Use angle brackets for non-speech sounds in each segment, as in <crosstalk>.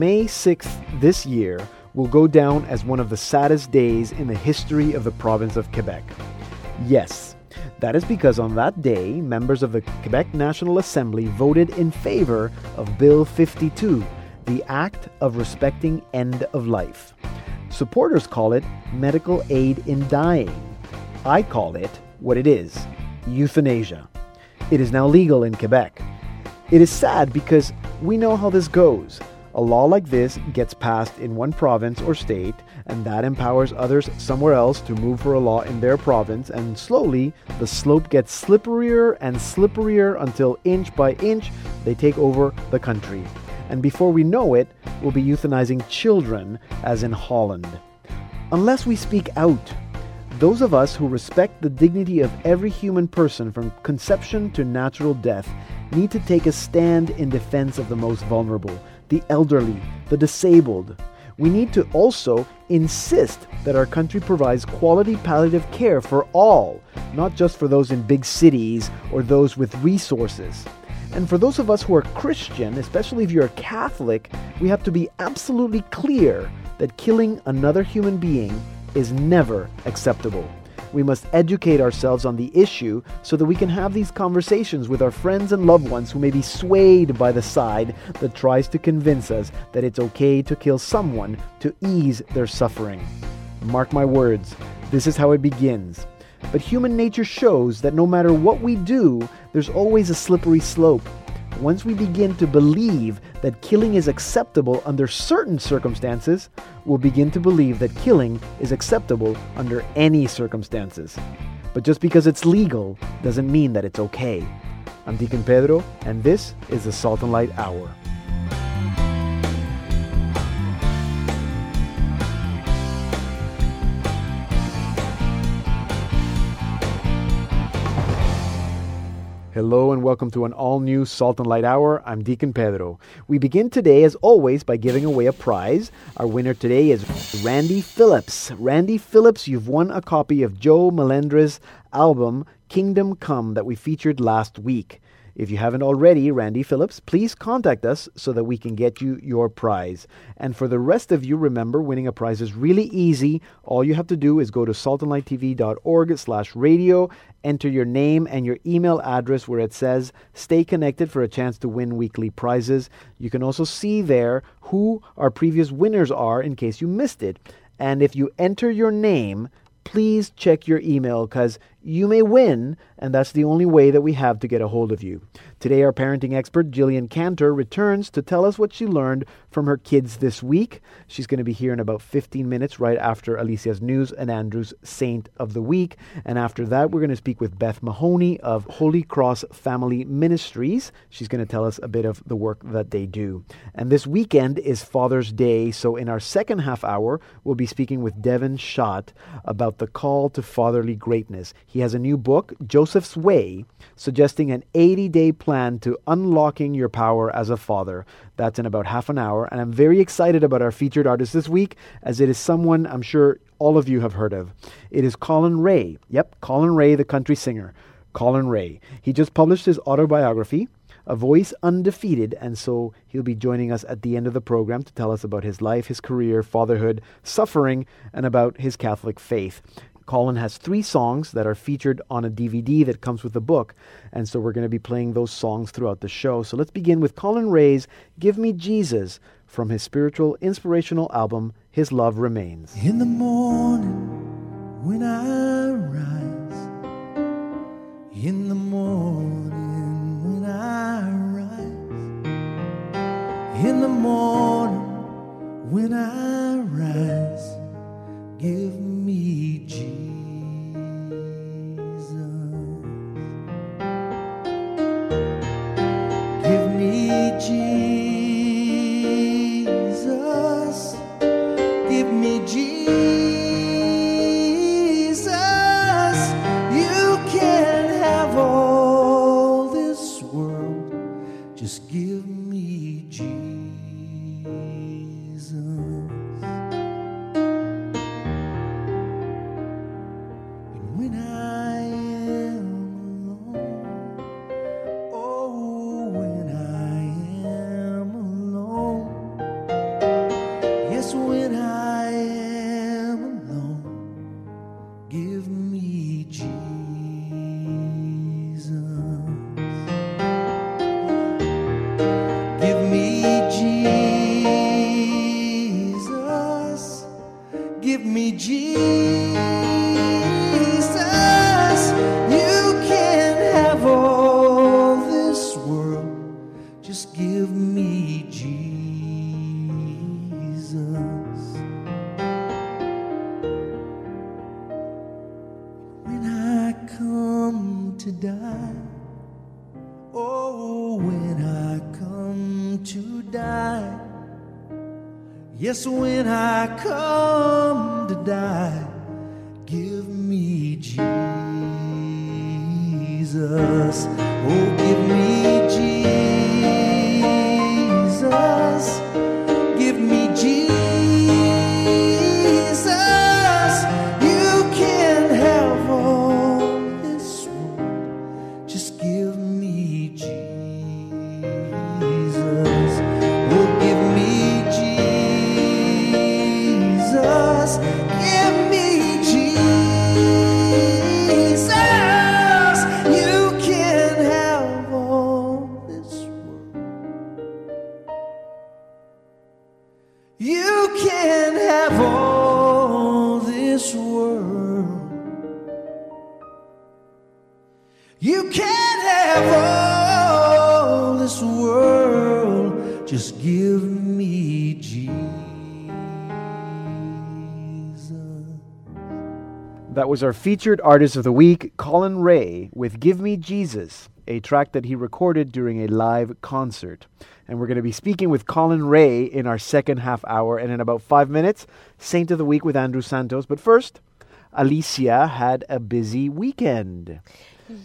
May 6th this year will go down as one of the saddest days in the history of the province of Quebec. Yes, that is because on that day, members of the Quebec National Assembly voted in favor of Bill 52, the Act of Respecting End of Life. Supporters call it medical aid in dying. I call it what it is euthanasia. It is now legal in Quebec. It is sad because we know how this goes. A law like this gets passed in one province or state, and that empowers others somewhere else to move for a law in their province, and slowly the slope gets slipperier and slipperier until inch by inch they take over the country. And before we know it, we'll be euthanizing children, as in Holland. Unless we speak out, those of us who respect the dignity of every human person from conception to natural death need to take a stand in defense of the most vulnerable, the elderly, the disabled. We need to also insist that our country provides quality palliative care for all, not just for those in big cities or those with resources. And for those of us who are Christian, especially if you're a Catholic, we have to be absolutely clear that killing another human being is never acceptable. We must educate ourselves on the issue so that we can have these conversations with our friends and loved ones who may be swayed by the side that tries to convince us that it's okay to kill someone to ease their suffering. Mark my words, this is how it begins. But human nature shows that no matter what we do, there's always a slippery slope. Once we begin to believe that killing is acceptable under certain circumstances, we'll begin to believe that killing is acceptable under any circumstances. But just because it's legal doesn't mean that it's okay. I'm Deacon Pedro, and this is the Salt and Light Hour. Hello and welcome to an all new Salt and Light Hour. I'm Deacon Pedro. We begin today, as always, by giving away a prize. Our winner today is Randy Phillips. Randy Phillips, you've won a copy of Joe Melendrez's album Kingdom Come that we featured last week. If you haven't already, Randy Phillips, please contact us so that we can get you your prize. And for the rest of you, remember, winning a prize is really easy. All you have to do is go to saltandlighttv.org slash radio, enter your name and your email address where it says stay connected for a chance to win weekly prizes. You can also see there who our previous winners are in case you missed it. And if you enter your name, please check your email because you may win, and that's the only way that we have to get a hold of you. Today, our parenting expert, Jillian Cantor, returns to tell us what she learned from her kids this week. She's going to be here in about 15 minutes, right after Alicia's News and Andrew's Saint of the Week. And after that, we're going to speak with Beth Mahoney of Holy Cross Family Ministries. She's going to tell us a bit of the work that they do. And this weekend is Father's Day, so in our second half hour, we'll be speaking with Devin Schadt about the call to fatherly greatness. He has a new book, Joseph's Way, suggesting an 80 day plan to unlocking your power as a father. That's in about half an hour. And I'm very excited about our featured artist this week, as it is someone I'm sure all of you have heard of. It is Collin Raye. Yep, Collin Raye, the country singer. Collin Raye. He just published his autobiography, A Voice Undefeated, and so he'll be joining us at the end of the program to tell us about his life, his career, fatherhood, suffering, and about his Catholic faith. Collin has three songs that are featured on a DVD that comes with the book. And so we're going to be playing those songs throughout the show. So let's begin with Collin Raye's Give Me Jesus from his spiritual inspirational album, His Love Remains. In the morning when I rise, in the morning when I rise, in the morning when I rise, give me Jesus. give me Jesus. You can have all this world, just give me Jesus. When I come to die, oh, when I come to die. Yes, when I come. Was our featured artist of the week, Collin Raye, with Give Me Jesus, a track that he recorded during a live concert. And we're going to be speaking with Collin Raye in our second half hour, and in about five minutes, Saint of the Week with Andrew Santos. But first, Alicia had a busy weekend,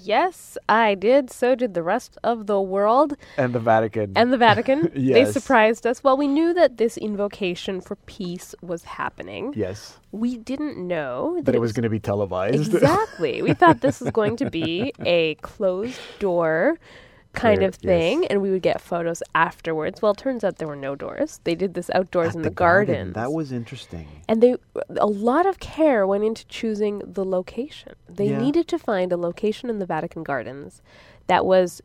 Yes, I did. So did the rest of the world and the Vatican. and the Vatican. <laughs> They surprised us. Well, we knew that this invocation for peace was happening. yes, We didn't know that it was going to be televised. <laughs> Exactly. we thought this was going to be a closed door kind of thing, yes. and we would get photos afterwards. Well, it turns out there were no doors. They did this outdoors At in the the, garden. gardens. That was interesting. and they a lot of care went into choosing the location. They Yeah. needed to find a location in the Vatican gardens that was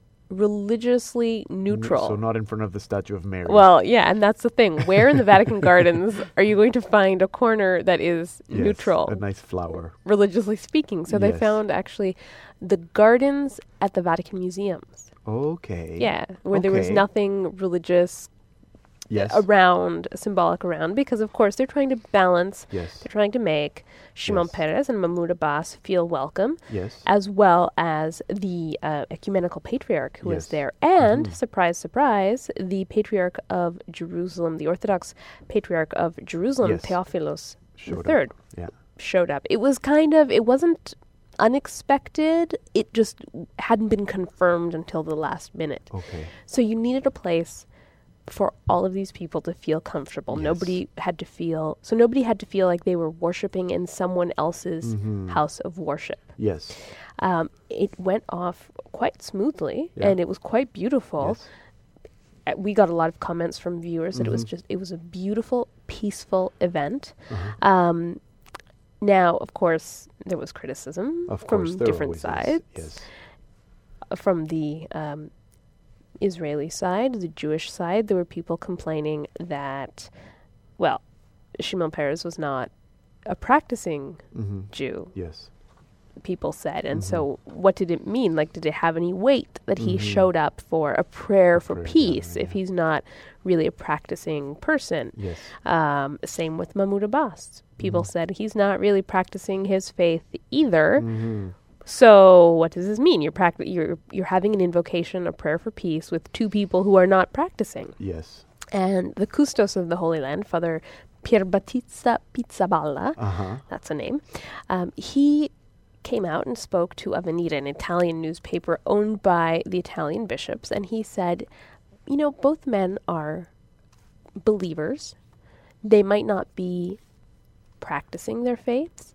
religiously neutral. So not in front of the statue of Mary. Well, yeah, and that's the thing. Where in the Vatican <laughs> gardens are you going to find a corner that is Yes, neutral? A nice flower. religiously speaking. So they found actually the gardens at the Vatican museums. Okay. Yeah, where there was nothing religious Yes. around, symbolic around, because of course they're trying to balance. Yes. They're trying to make Shimon Yes. Peres and Mahmoud Abbas feel welcome, Yes. as well as the uh, ecumenical patriarch who was there, and Mhm. surprise, surprise, the patriarch of Jerusalem, the Orthodox patriarch of Jerusalem. Theophilus Showed III up. Yeah. showed up. It was kind of it wasn't unexpected. It just hadn't been confirmed until the last minute. Okay. So you needed a place for all of these people to feel comfortable. Yes. Nobody had to feel so nobody had to feel like they were worshiping in someone else's Mhm. house of worship. Yes. Um, it went off quite smoothly Yeah. and it was quite beautiful. Yes. Uh, We got a lot of comments from viewers that it was Mhm. just it was a beautiful, peaceful event. Uh-huh. Um, now, of course, there was criticism Of from different always is. sides. Yes. Uh, From the um, Israeli side, the Jewish side, there were people complaining that, well, Shimon Peres was not a practicing Mm-hmm. Jew, Yes. People said. And Mhm. so, what did it mean? Like, did it have any weight that he Mhm. showed up for a prayer for prayer peace gathering, if he's not really a practicing person? Yes. Um, same with Mahmoud Abbas. People Mhm. said he's not really practicing his faith either. Mm-hmm. So what does this mean? You're practi- you're you're having an invocation, a prayer for peace with two people who are not practicing. Yes. And the custos of the Holy Land, Father Pier Battista Pizzaballa, Uh huh. that's a name, um, he came out and spoke to Avvenire, an Italian newspaper owned by the Italian bishops, and he said, you know, both men are believers. They might not be practicing their faiths,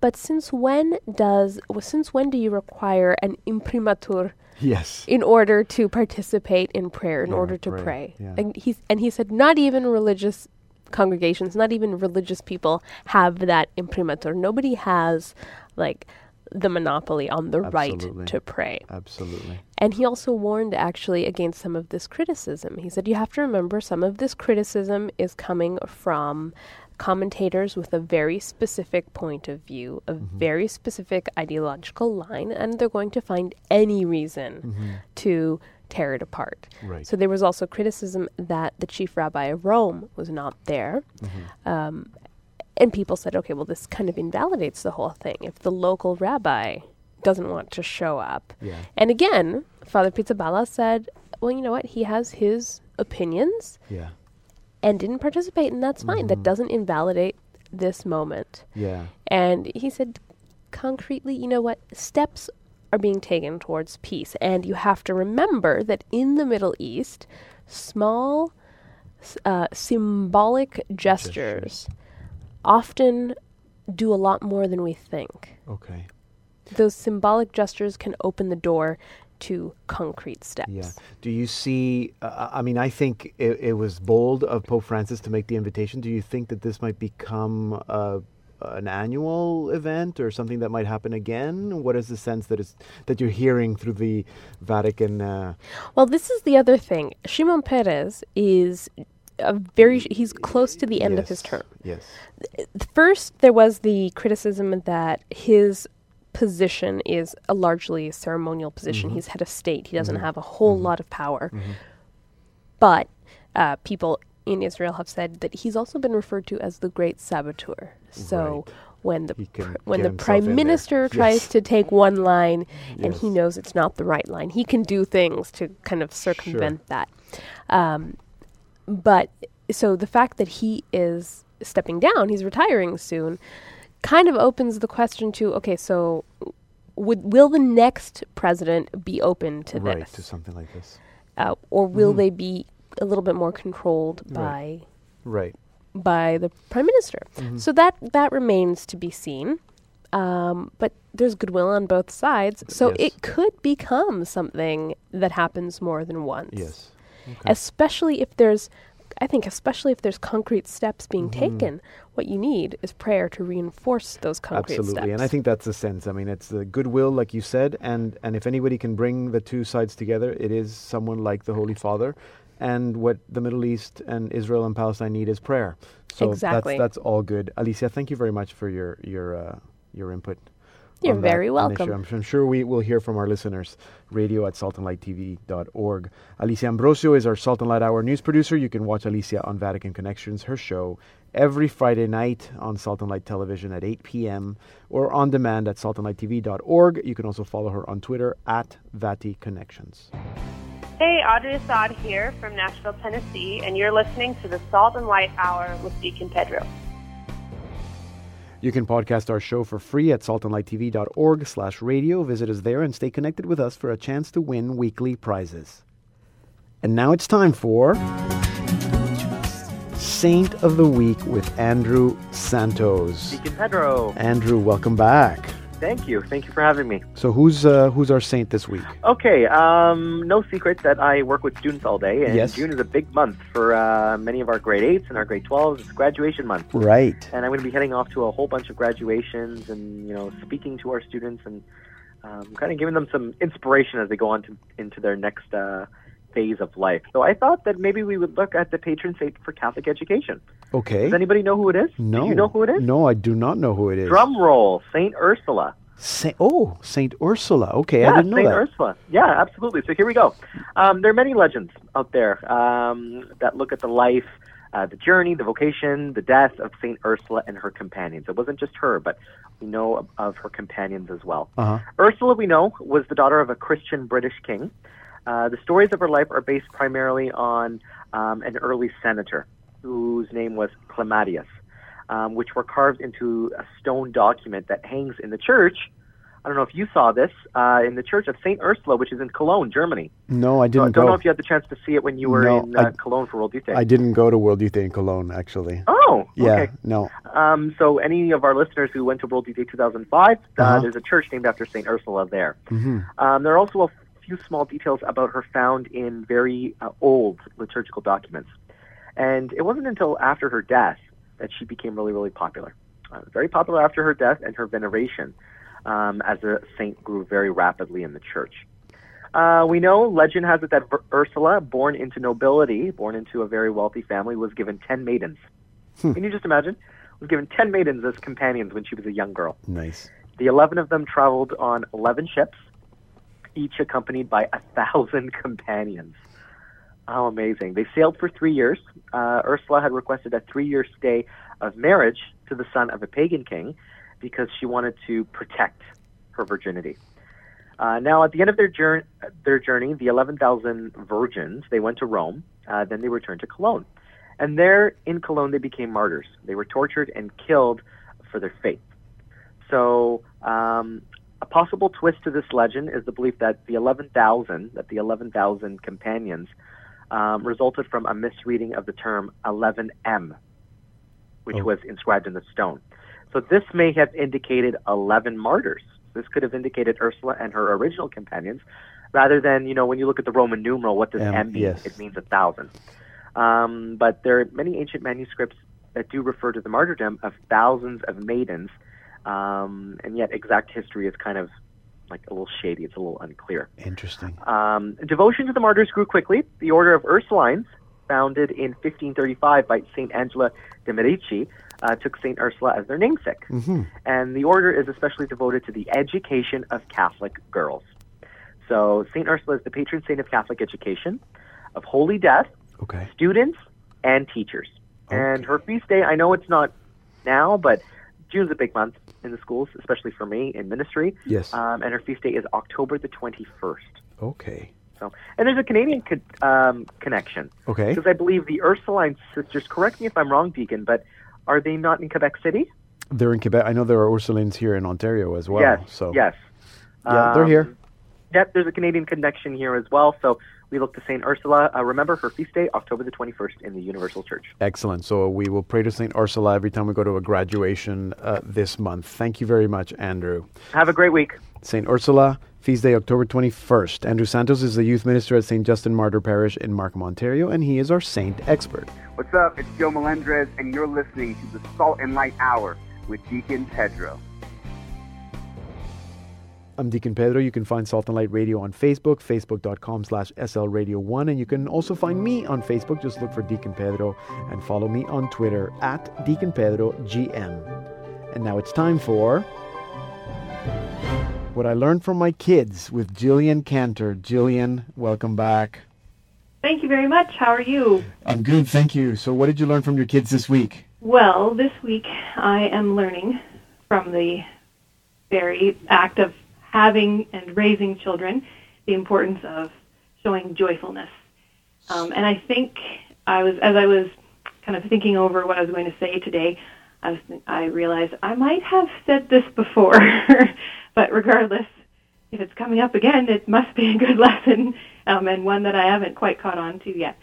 but since when does well, since when do you require an imprimatur Yes. in order to participate in prayer, in Yeah, order to pray, pray? yeah. And he and he said, not even religious congregations, not even religious people have that imprimatur. Nobody has like the monopoly on the Absolutely. right to pray. Absolutely. And he also warned actually against some of this criticism. He said, You have to remember some of this criticism is coming from commentators with a very specific point of view, a Mm-hmm. very specific ideological line, and they're going to find any reason Mm-hmm. to tear it apart. Right. So there was also criticism that the chief rabbi of Rome was not there. Mm-hmm. Um, and people said, okay, well, this kind of invalidates the whole thing. If the local rabbi doesn't want to show up. Yeah. And again, Father Pizzaballa said, well, you know what? He has his opinions Yeah. and didn't participate, and that's fine. That doesn't invalidate this moment. Yeah. And he said, concretely, you know what? Steps are being taken towards peace. And you have to remember that in the Middle East, small, uh, symbolic gestures often do a lot more than we think. Okay. Those symbolic gestures can open the door to concrete steps. Yeah. Do you see? Uh, I mean, I think it, it was bold of Pope Francis to make the invitation. Do you think that this might become uh, an annual event or something that might happen again? What is the sense that is that you're hearing through the Vatican? Uh, Well, this is the other thing. Shimon Peres is a very he's close to the end of his term. Yes. First, there was the criticism that his position is a largely ceremonial position. He's head of state. He doesn't have a whole lot of power. But uh, people in Israel have said that he's also been referred to as the great saboteur. So Right. when the pr- when the prime minister tries to take one line and he knows it's not the right line, he can do things to kind of circumvent that. Um, but so the fact that he is stepping down, he's retiring soon, kind of opens the question to okay, so would will the next president be open to right. this, To something like this. uh, or will Mhm. they be a little bit more controlled Right. Right. by by the prime minister? Mhm. So that that remains to be seen. Um, but there's goodwill on both sides, so Yes. it could become something that happens more than once Yes. Okay. especially if there's i think especially if there's concrete steps being Mhm. taken what you need is prayer to reinforce those concrete Absolutely, steps Absolutely, and I think that's the sense. I mean, it's the goodwill, like you said, and and if anybody can bring the two sides together, it is someone like the Holy Father. And what the Middle East and Israel and Palestine need is prayer. So Exactly. that's that's all good. Alicia, thank you very much for your your uh, your input. You're on very initiative. welcome. I'm, I'm sure we will hear from our listeners. Radio at saltandlighttv.org. Alicia Ambrosio is our Salt and Light Hour news producer. You can watch Alicia on Vatican Connections, her show, every Friday night on Salt and Light Television at 8 p.m. or on demand at saltandlighttv.org. You can also follow her on Twitter at Vati Connections. Hey, Audrey Assad here from Nashville, Tennessee, and you're listening to the Salt and Light Hour with Deacon Pedro. You can podcast our show for free at saltandlighttv.org slash radio. Visit us there and stay connected with us for a chance to win weekly prizes. And now it's time for Saint of the Week with Andrew Santos. Deacon Pedro. Andrew, welcome back. Thank you. Thank you for having me. So who's uh, who's our saint this week? Okay, um, no secret that I work with students all day, and Yes. June is a big month for uh, many of our grade 8s and our grade 12s. It's graduation month. Right. And I'm going to be heading off to a whole bunch of graduations and, you know, speaking to our students and um, kind of giving them some inspiration as they go on to, into their next uh, phase of life. So I thought that maybe we would look at the patron saint for Catholic education. Okay. Does anybody know who it is? no. Do you know who it is? No, I do not know who it is. Drum roll, Saint Ursula. Sa- oh, Saint Ursula. Okay, yeah, I didn't know Saint that. Ursula. Yeah, absolutely. So here we go. Um, there are many legends out there um, that look at the life, uh, the journey, the vocation, the death of Saint Ursula and her companions. It wasn't just her, but we know of, of her companions as well. Uh-huh. Ursula, we know, was the daughter of a Christian British king. Uh, the stories of her life are based primarily on um, an early senator whose name was Clematius, um, which were carved into a stone document that hangs in the church. I don't know if you saw this uh, in the church of Saint Ursula, which is in Cologne, Germany. No, I So I didn't don't go. know if you had the chance to see it when you were No, in uh, I- Cologne for World Youth Day. I didn't go to World Youth Day in Cologne, actually. oh, Yeah, okay. no. Um, so any of our listeners who went to World Youth Day 2005, uh, Uh-huh. there's a church named after Saint Ursula there. hmm Um, there are also a few small details about her found in very uh, old liturgical documents. And it wasn't until after her death that she became really, really popular. Uh, very popular after her death and her veneration um, as a saint grew very rapidly in the church. Uh, we know, legend has it that Ur- Ursula, born into nobility, born into a very wealthy family, was given 10 maidens. Hmm. Can you just imagine? Was given 10 maidens as companions when she was a young girl. Nice. The 11 of them traveled on 11 ships, each accompanied by a thousand <laughs> companions. How amazing. They sailed for three years. Uh, Ursula had requested a three year stay of marriage to the son of a pagan king because she wanted to protect her virginity. Uh, now, at the end of their journey, their journey, the 11,000 virgins, they went to Rome. Uh, then they returned to Cologne. And there in Cologne, they became martyrs. They were tortured and killed for their faith. So, um, a possible twist to this legend is the belief that the 11,000, that the 11,000 companions, um, resulted from a misreading of the term 11M, which Oh. was inscribed in the stone. So this may have indicated 11 martyrs. This could have indicated Ursula and her original companions, rather than, you know, when you look at the Roman numeral, what does M, M, mean? yes. It means a thousand. Um, but there are many ancient manuscripts that do refer to the martyrdom of thousands of maidens, um, and yet exact history is kind of like a little shady. It's a little unclear. Interesting. Um, devotion to the martyrs grew quickly. The Order of Ursulines, founded in 1535 by Saint Angela de Merici, uh, took Saint Ursula as their namesake. hmm And the order is especially devoted to the education of Catholic girls. So Saint Ursula is the patron saint of Catholic education, of holy death, Okay. students, and teachers. And her feast day, I know it's not now, but June's a big month in the schools, especially for me in ministry. Yes. Um, and her feast day is October the 21st. Okay. So, and there's a Canadian co- um, connection Okay. because I believe the Ursuline sisters. Correct me if I'm wrong, Deacon, but are they not in Quebec City? They're in Quebec. I know there are Ursulines here in Ontario as well. yes. So Yes. Yeah, they're Um, here. Yep, there's a Canadian connection here as well. So we look to Saint Ursula. Uh, remember her feast day, October the 21st, in the Universal Church. Excellent. So we will pray to Saint Ursula every time we go to a graduation uh, this month. Thank you very much, Andrew. Have a great week. St. Ursula, feast day October 21st. Andrew Santos is the youth minister at St. Justin Martyr Parish in Markham, Ontario, and he is our saint expert. What's up? It's Joe Melendrez, and you're listening to the Salt and Light Hour with Deacon Pedro. I'm Deacon Pedro. You can find Salt and Light Radio on Facebook, facebook.com slash slradio1. And you can also find me on Facebook. Just look for Deacon Pedro and follow me on Twitter at Deacon Pedro GM. And now it's time for what I learned from my kids with Jillian Cantor. Jillian, welcome back. Thank you very much. How are you? I'm good, thank you. So, what did you learn from your kids this week? Well, this week I am learning from the very act of having and raising children the importance of showing joyfulness. Um, and I think I was, as I was kind of thinking over what I was going to say today, I, was, I realized I might have said this before, <laughs> but regardless, if it's coming up again, it must be a good <laughs> lesson um, and one that I haven't quite caught on to yet.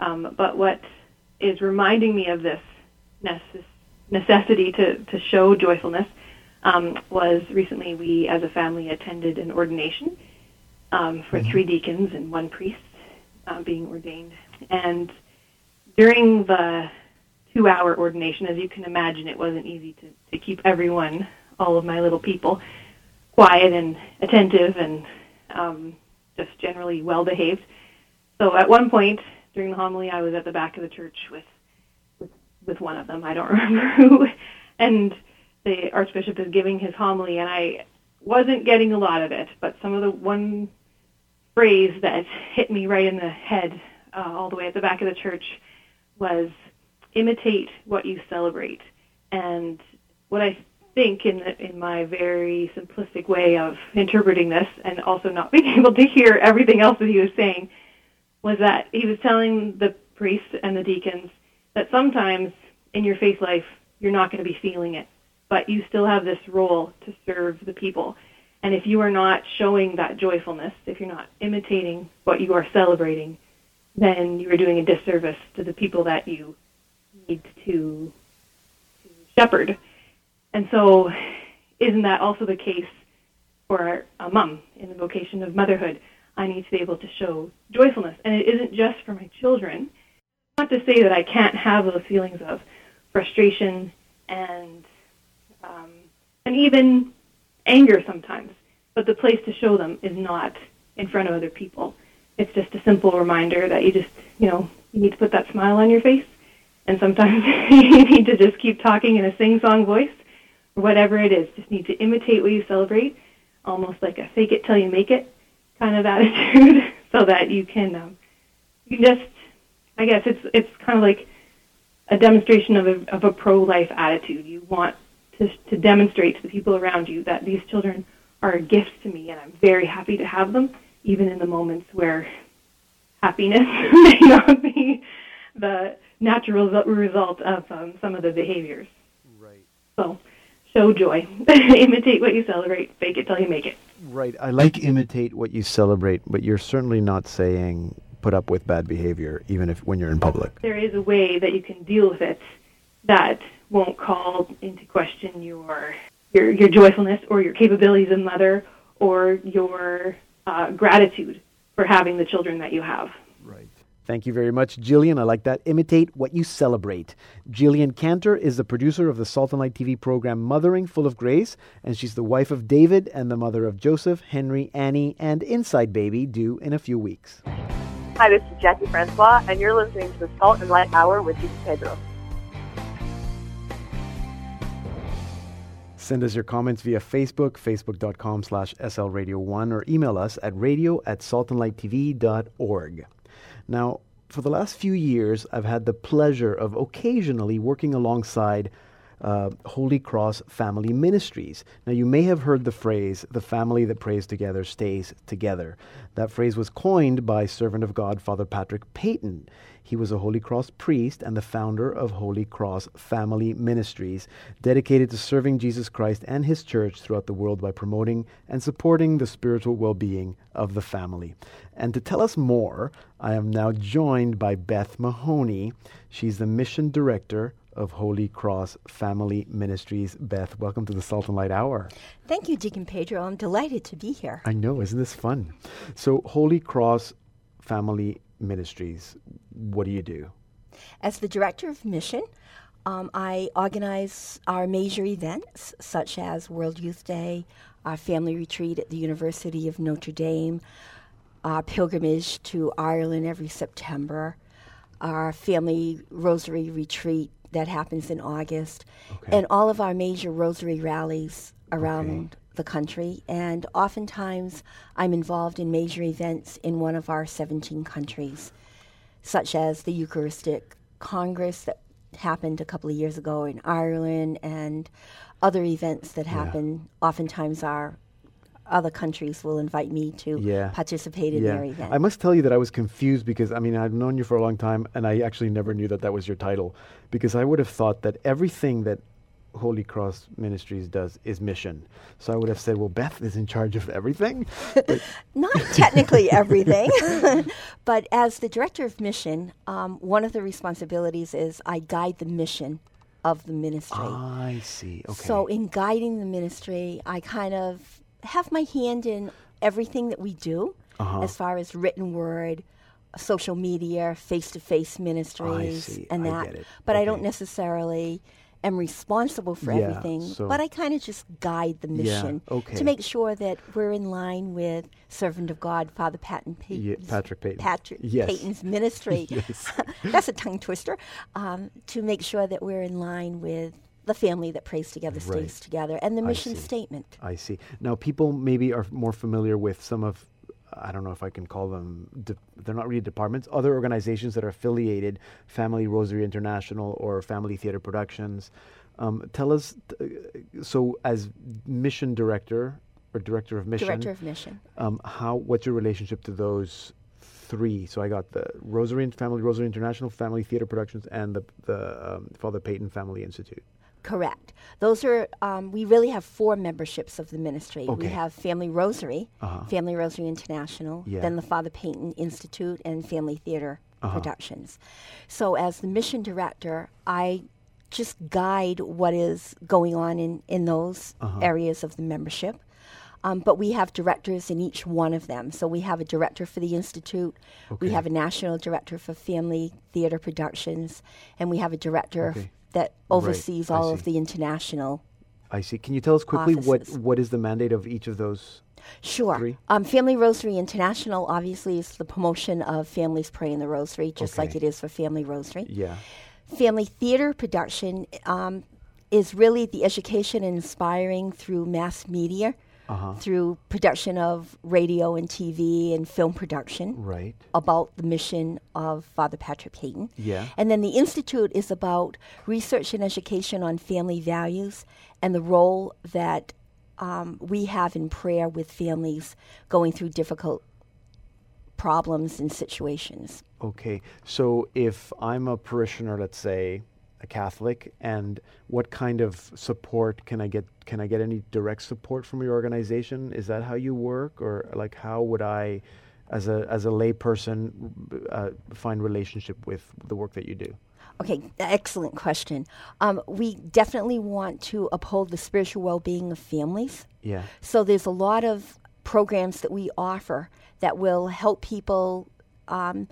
Um, but what is reminding me of this necess- necessity to, to show joyfulness um, was recently we, as a family, attended an ordination um, for three deacons and one priest uh, being ordained. And during the two hour ordination, as you can imagine, it wasn't easy to, to keep everyone, all of my little people, quiet and attentive and um, just generally well behaved. So at one point during the homily, I was at the back of the church with with, with one of them. I don't <laughs> remember who, and the archbishop is giving his homily, and I wasn't getting a lot of it, but some of the one phrase that hit me right in the head, uh, all the way at the back of the church, was imitate what you celebrate. And what I think in the, in my very simplistic way of interpreting this, and also not <laughs> being able to hear everything else that he was saying, was that he was telling the priests and the deacons that sometimes in your faith life you're not going to be feeling it, but you still have this role to serve the people. And if you are not showing that joyfulness, if you're not imitating what you are celebrating, then you are doing a disservice to the people that you need to, to shepherd. And so, isn't that also the case for a mom in the vocation of motherhood? I need to be able to show joyfulness. And it isn't just for my children. Not to say that I can't have those feelings of frustration and um, and even anger sometimes. But the place to show them is not in front of other people. It's just a simple reminder that you just, you know, you need to put that smile on your face. And sometimes <laughs> you need to just keep talking in a sing-song voice or whatever it is. Just need to imitate what you celebrate, almost like a fake it till you make it kind of <laughs> attitude, so that you can, um, you can just, I guess it's it's kind of like a demonstration of a of a pro-life attitude. You want to to demonstrate to the people around you that these children are a gift to me, and I'm very happy to have them, even in the moments where happiness <laughs> may not be the natural result- of um, some of the behaviors. Right. So, show joy, <laughs> imitate what you celebrate, fake it till you make it. Right. I like imitate what you celebrate, but you're certainly not saying put up with bad behavior, even if when you're in public. There is a way that you can deal with it that won't call into question your your, your joyfulness or your capabilities as a mother or your uh, gratitude for having the children that you have. Right. Thank you very much, Jillian. I like that. Imitate what you celebrate. Jillian Cantor is the producer of the Salt and Light TV program Mothering Full of Grace, and she's the wife of David and the mother of Joseph, Henry, Annie, and Inside Baby, due in a few weeks. Hi, this is Jackie Francois, and you're listening to the Salt and Light Hour with Deacon Pedro. Send us your comments via Facebook, facebook.com slash slradio1, or email us at radio at saltandlighttv.org. Now, for the last few years, I've had the pleasure of occasionally working alongside uh, Holy Cross Family Ministries. Now, you may have heard the phrase, the family that prays together stays together. That phrase was coined by servant of God, Father Patrick Peyton. He was a Holy Cross priest and the founder of Holy Cross Family Ministries, dedicated to serving Jesus Christ and his church throughout the world by promoting and supporting the spiritual well being of the family. And to tell us more, I am now joined by Beth Mahoney. She's the mission director of Holy Cross Family Ministries. Beth, welcome to the Salt and Light Hour. Thank you, Deacon Pedro. I'm delighted to be here. I know, isn't this fun? So, Holy Cross Family Ministries, what do you do? As the director of mission, um, I organize our major events such as World Youth Day, our family retreat at the University of Notre Dame, our pilgrimage to Ireland every September, our family rosary retreat that happens in August, Okay. and all of our major rosary rallies around Okay. The country. And oftentimes, I'm involved in major events in one of our 17 countries, such as the Eucharistic Congress that happened a couple of years ago in Ireland, and other events that happen. Oftentimes, our other countries will invite me to Yeah. participate in their event. I must tell you that I was confused because I mean I've known you for a long time and I actually never knew that that was your title because I would have thought that everything that Holy Cross Ministries does is mission. So I would have said, well, Beth is in charge of everything. <laughs> Not technically everything, <laughs> but as the director of mission, um, one of the responsibilities is I guide the mission of the ministry. I see. Okay. So, in guiding the ministry, I kind of have my hand in everything that we do Uh-huh. as far as written word, social media, face to face ministries, see. and I that. get it. But I don't necessarily am responsible for Yeah, everything, so- but I kind of just guide the mission okay. to make sure that we're in line with servant of God, Father Patton Ye- Peyton's, Patrick Peyton. Patrick Yes. Peyton's ministry. <laughs> Yes. <laughs> That's a tongue twister. Um, to make sure that we're in line with the family that prays together Right. stays together and the mission see. statement. I see. Now, people maybe are more familiar with some of, I don't know if I can call them, de- they're not really departments, other organizations that are affiliated, Family Rosary International or Family Theater Productions. Um, tell us, uh, so as mission director or director of mission, Director of mission. um, how what's your relationship to those three? So I got the Rosary Family Rosary International, Family Theater Productions, and the the um, Father Peyton Family Institute. Correct. Those are, um, we really have four memberships of the ministry. Okay. We have Family Rosary, Uh-huh. Family Rosary International, Yeah. then the Father Peyton Institute, and Family Theater Uh-huh. Productions. So, as the mission director, I just guide what is going on in, in those Uh-huh. areas of the membership. Um, but we have directors in each one of them. So we have a director for the Institute, okay. we have a national director for Family Theater Productions, and we have a director Okay. That oversees I all of the international. I see. Can you tell us quickly what what is the mandate of each of those? Sure. Um, Family Rosary International obviously is the promotion of families praying the Rosary, just like it is for Family Rosary. Yeah. Family Theater Production um, is really the education and inspiring through mass media, Uh-huh. through production of radio and TV and film production. Right. about the mission of Father Patrick Peyton. Yeah. And then the Institute is about research and education on family values and the role that um, we have in prayer with families going through difficult problems and situations. Okay, so if I'm a parishioner, let's say a Catholic, and what kind of support can I get? Can I get any direct support from your organization? Is that how you work, or like how would I, as a as a layperson, uh, find relationship with the work that you do? Okay, excellent question. Um, we definitely want to uphold the spiritual well being of families. Yeah. So there's a lot of programs that we offer that will help people um,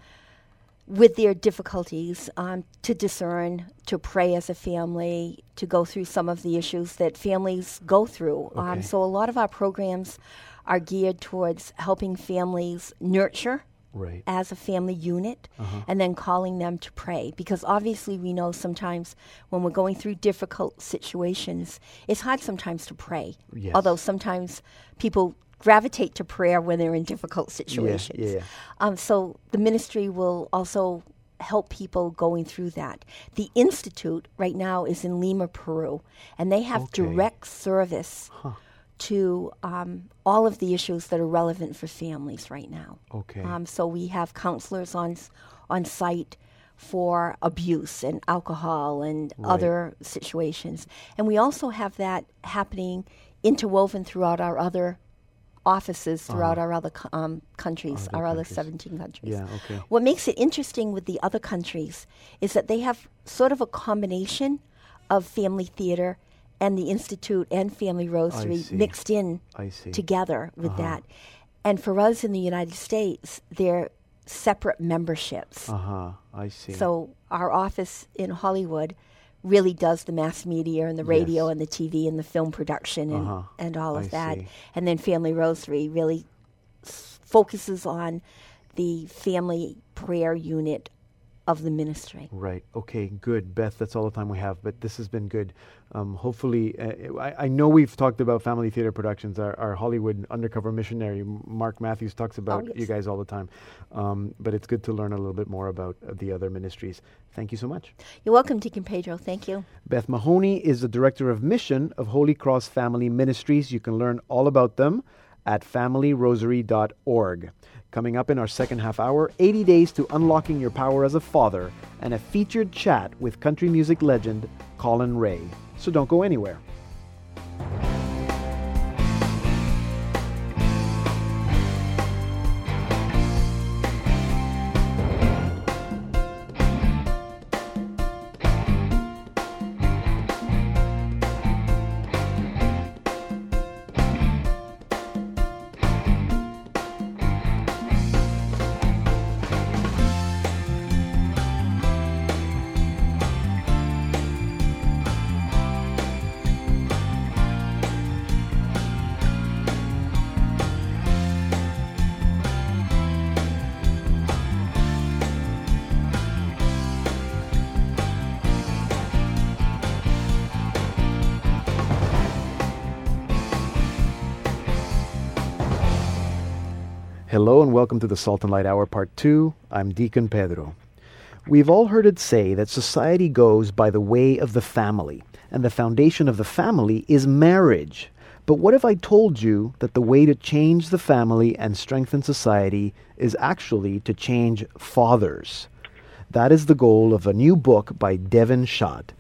with their difficulties um, to discern, to pray as a family, to go through some of the issues that families go through. Um, so a lot of our programs are geared towards helping families nurture Right. as a family unit Uh-huh. and then calling them to pray because obviously we know sometimes when we're going through difficult situations it's hard sometimes to pray Yes. although sometimes people gravitate to prayer when they're in difficult situations yeah, yeah. Um, so the ministry will also help people going through that the institute right now is in lima peru and they have Okay. direct service to um, all of the issues that are relevant for families right now Okay. um, so we have counselors on on site for abuse and alcohol and Right. other situations, and we also have that happening interwoven throughout our other offices throughout our other co- um, countries, Uh-huh. Other our other seventeen countries. Yeah, okay. What makes it interesting with the other countries is that they have sort of a combination of family theater and the institute and family rosary mixed in together with Uh-huh. that. And for us in the United States, they're separate memberships. Uh huh. I see. So our office in Hollywood really does the mass media and the radio Yes. and the TV and the film production and, Uh-huh. and all of I that. see. And then Family Rosary really s- focuses on the family prayer unit of the ministry. Right. Okay. Good, Beth. That's all the time we have, but this has been good. Um, hopefully, uh, I, I know we've talked about family theater productions. Our, our Hollywood undercover missionary Mark Matthews talks about you yes. guys all the time, um, but it's good to learn a little bit more about uh, the other ministries. Thank you so much. You're welcome, Deacon Pedro. Thank you. Beth Mahoney is the director of mission of Holy Cross Family Ministries. You can learn all about them at familyrosary.org. Coming up in our second half hour, 80 days to unlocking your power as a father, and a featured chat with country music legend Collin Raye. So don't go anywhere. Hello and welcome to the Salt and Light Hour Part 2. I'm Deacon Pedro. We've all heard it say that society goes by the way of the family, and the foundation of the family is marriage. But what if I told you that the way to change the family and strengthen society is actually to change fathers? That is the goal of a new book by Devin Schadt,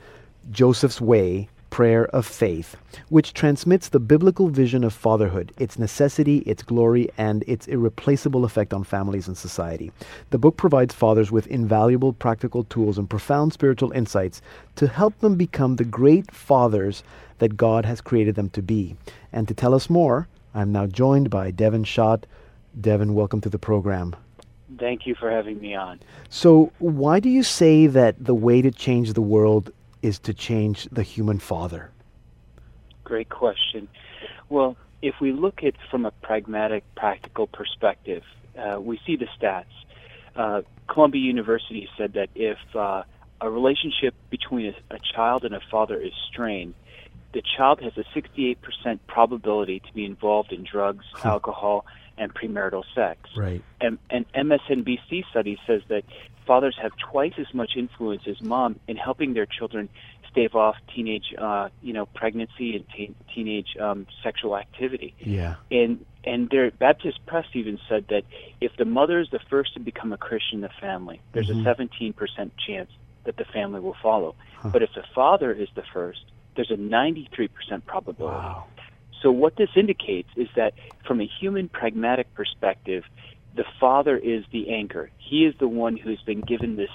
Joseph's Way Prayer of Faith, which transmits the biblical vision of fatherhood, its necessity, its glory, and its irreplaceable effect on families and society. The book provides fathers with invaluable practical tools and profound spiritual insights to help them become the great fathers that God has created them to be. And to tell us more, I'm now joined by Devin Schadt. Devin, welcome to the program. Thank you for having me on. So, why do you say that the way to change the world is to change the human father? Great question. Well, if we look at from a pragmatic, practical perspective, uh, we see the stats. Uh, Columbia University said that if uh, a relationship between a, a child and a father is strained, the child has a 68% probability to be involved in drugs, alcohol, and premarital sex. Right. And an MSNBC study says that fathers have twice as much influence as mom in helping their children stave off teenage, uh, you know, pregnancy and teen teenage um, sexual activity. Yeah. And and their Baptist Press even said that if the mother is the first to become a Christian in the family, there's Mhm. a 17% chance that the family will follow. Huh. But if the father is the first, there's a 93% probability. Wow. So what this indicates is that from a human pragmatic perspective, the father is the anchor. He is the one who's been given this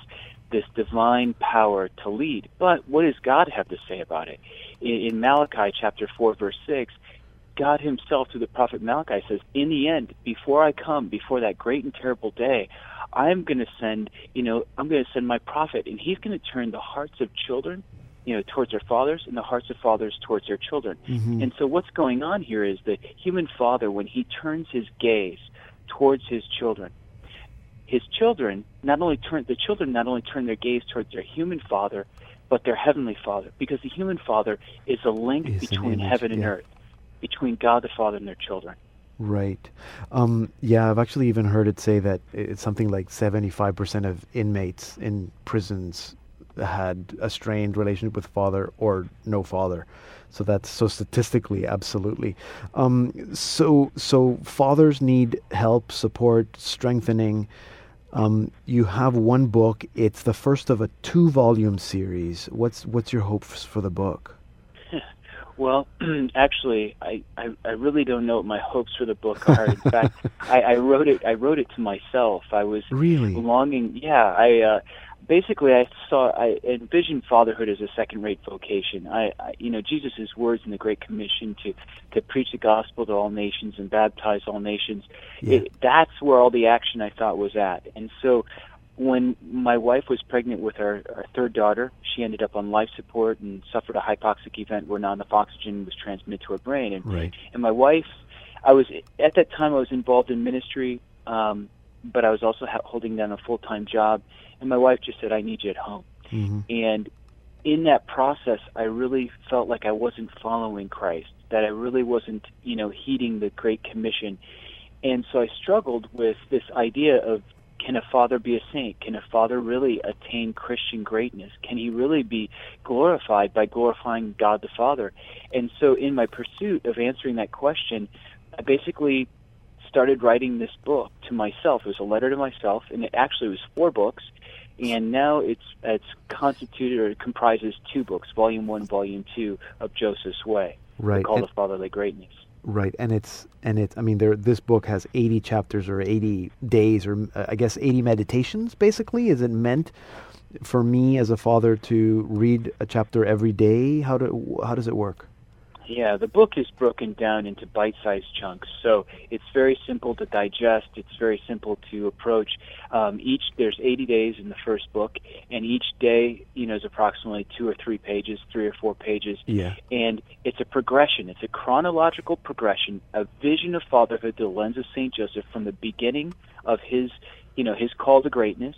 this divine power to lead. But what does God have to say about it? In, in Malachi chapter 4 verse 6, God himself through the prophet Malachi says, "In the end, before I come, before that great and terrible day, I'm going to send, you know, I'm going to send my prophet and he's going to turn the hearts of children, you know, towards their fathers and the hearts of fathers towards their children." Mhm. And so what's going on here is the human father, when he turns his gaze towards his children, his children not only turn the children not only turn their gaze towards their human father, but their heavenly father, because the human father is a link Is an between image, heaven and yeah. earth, between God the Father and their children. Right. Um, yeah, I've actually even heard it say that it's something like 75% of inmates in prisons had a strained relationship with father or no father. So that's so statistically, absolutely. Um, so, so fathers need help, support, strengthening. Um, you have one book. It's the first of a two-volume series. What's what's your hopes for the book? <laughs> Well, <clears throat> actually, I, I I really don't know what my hopes for the book are. In fact, <laughs> I, I wrote it. I wrote it to myself. I was Really? longing. Yeah, I uh, basically I saw I envisioned fatherhood as a second-rate vocation. I, I you know Jesus' words in the Great Commission to to preach the gospel to all nations and baptize all nations. Yeah. It, that's where all the action I thought was at. And so when my wife was pregnant with our, our third daughter, she ended up on life support and suffered a hypoxic event where non-enough oxygen was transmitted to her brain. And Right. and my wife, I was at that time I was involved in ministry, um, but I was also ha- holding down a full-time job. And my wife just said, "I need you at home." hmm And in that process, I really felt like I wasn't following Christ, that I really wasn't, you know, heeding the Great Commission. And so I struggled with this idea of can a father be a saint? Can a father really attain Christian greatness? Can he really be glorified by glorifying God the Father? And so in my pursuit of answering that question, I basically started writing this book to myself. It was a letter to myself, and it actually was four books. And now it's it's constituted or it comprises two books, Volume One, Volume Two of Joseph's Way, Right. called And- the Fatherly Greatness. Right, and it's and it's. I mean, there. This book has eighty chapters or eighty days or uh, I guess eighty meditations. Basically, is it meant for me as a father to read a chapter every day? How do how does it work? Yeah, the book is broken down into bite-sized chunks, so it's very simple to digest. It's very simple to approach. Um, each there's 80 days in the first book, and each day, you know, is approximately two or three pages, three or four pages, Yeah. and it's a progression. It's a chronological progression, a vision of fatherhood through the lens of Saint Joseph from the beginning of his, you know, his call to greatness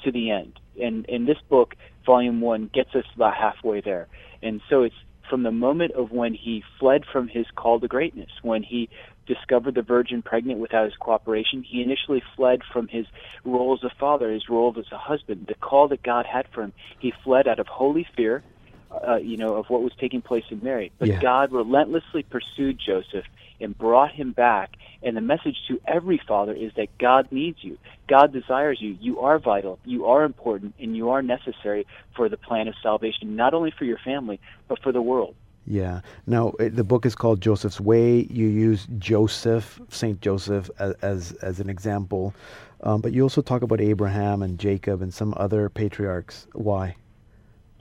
to the end. And in this book, Volume One gets us about halfway there, and so it's from the moment of when he fled from his call to greatness, when he discovered the virgin pregnant without his cooperation, he initially fled from his role as a father, his role as a husband, the call that God had for him. He fled out of holy fear, uh, you know, of what was taking place in Mary. But Yeah. God relentlessly pursued Joseph and brought him back. And the message to every father is that God needs you. God desires you. You are vital. You are important, and you are necessary for the plan of salvation, not only for your family, but for the world. Yeah. Now uh, the book is called Joseph's Way. You use Joseph, Saint Joseph, as as, as an example, um, but you also talk about Abraham and Jacob and some other patriarchs. Why?